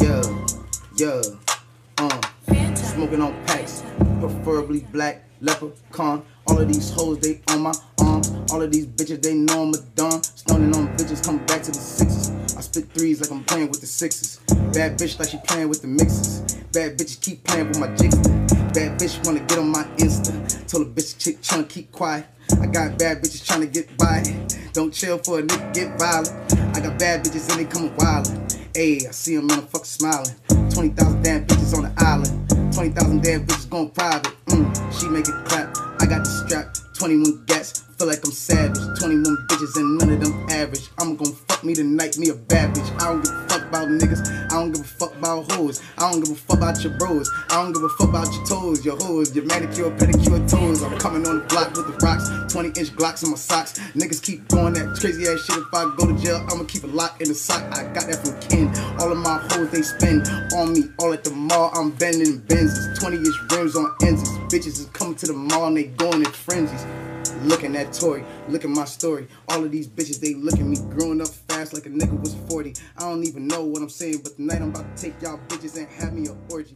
Yeah, yeah, uh, smoking on packs, preferably black, leprechaun. All of these hoes, they on my arms. All of these bitches, they know I'm a don. Stoning on bitches, come back to the sixes. I spit threes like I'm playing with the sixes. Bad bitch like she playing with the mixes. Bad bitches keep playing with my jigster. Bad bitch wanna get on my Insta. Told a bitch chick tryna keep quiet. I got bad bitches tryna get by. Don't chill for a nigga get violent. I got bad bitches and they coming wildin'. Ayy, I see them motherfuckers smiling. 20,000 damn bitches on the island. 20,000 damn bitches going private. Mm, she make it clap. I got the strap. 21 gats. Feel like I'm savage. 21 bitches and none of them average. I'm gonna fuck me tonight, me a bad bitch. I don't give a fuck about niggas. I don't give a fuck about hoes. I don't give a fuck about your bros. I don't give a fuck about your toes, your hoes, your manicure, pedicure toes. I'm coming on the block with the rocks. 20 inch Glocks in my socks. Niggas keep doing that crazy ass shit. If I go to jail, I'ma keep a lock in the sock. I got that from Ken. All of my hoes, they spend on me. All at the mall, I'm bending Benzes. 20 inch rims on ends. Bitches is coming to the mall and they going in frenzies. Looking at Tory, look at my story. All of these bitches, they look at me growing up fast like a nigga was 40. I don't even know what I'm saying, but tonight I'm about to take y'all bitches and have me a orgy.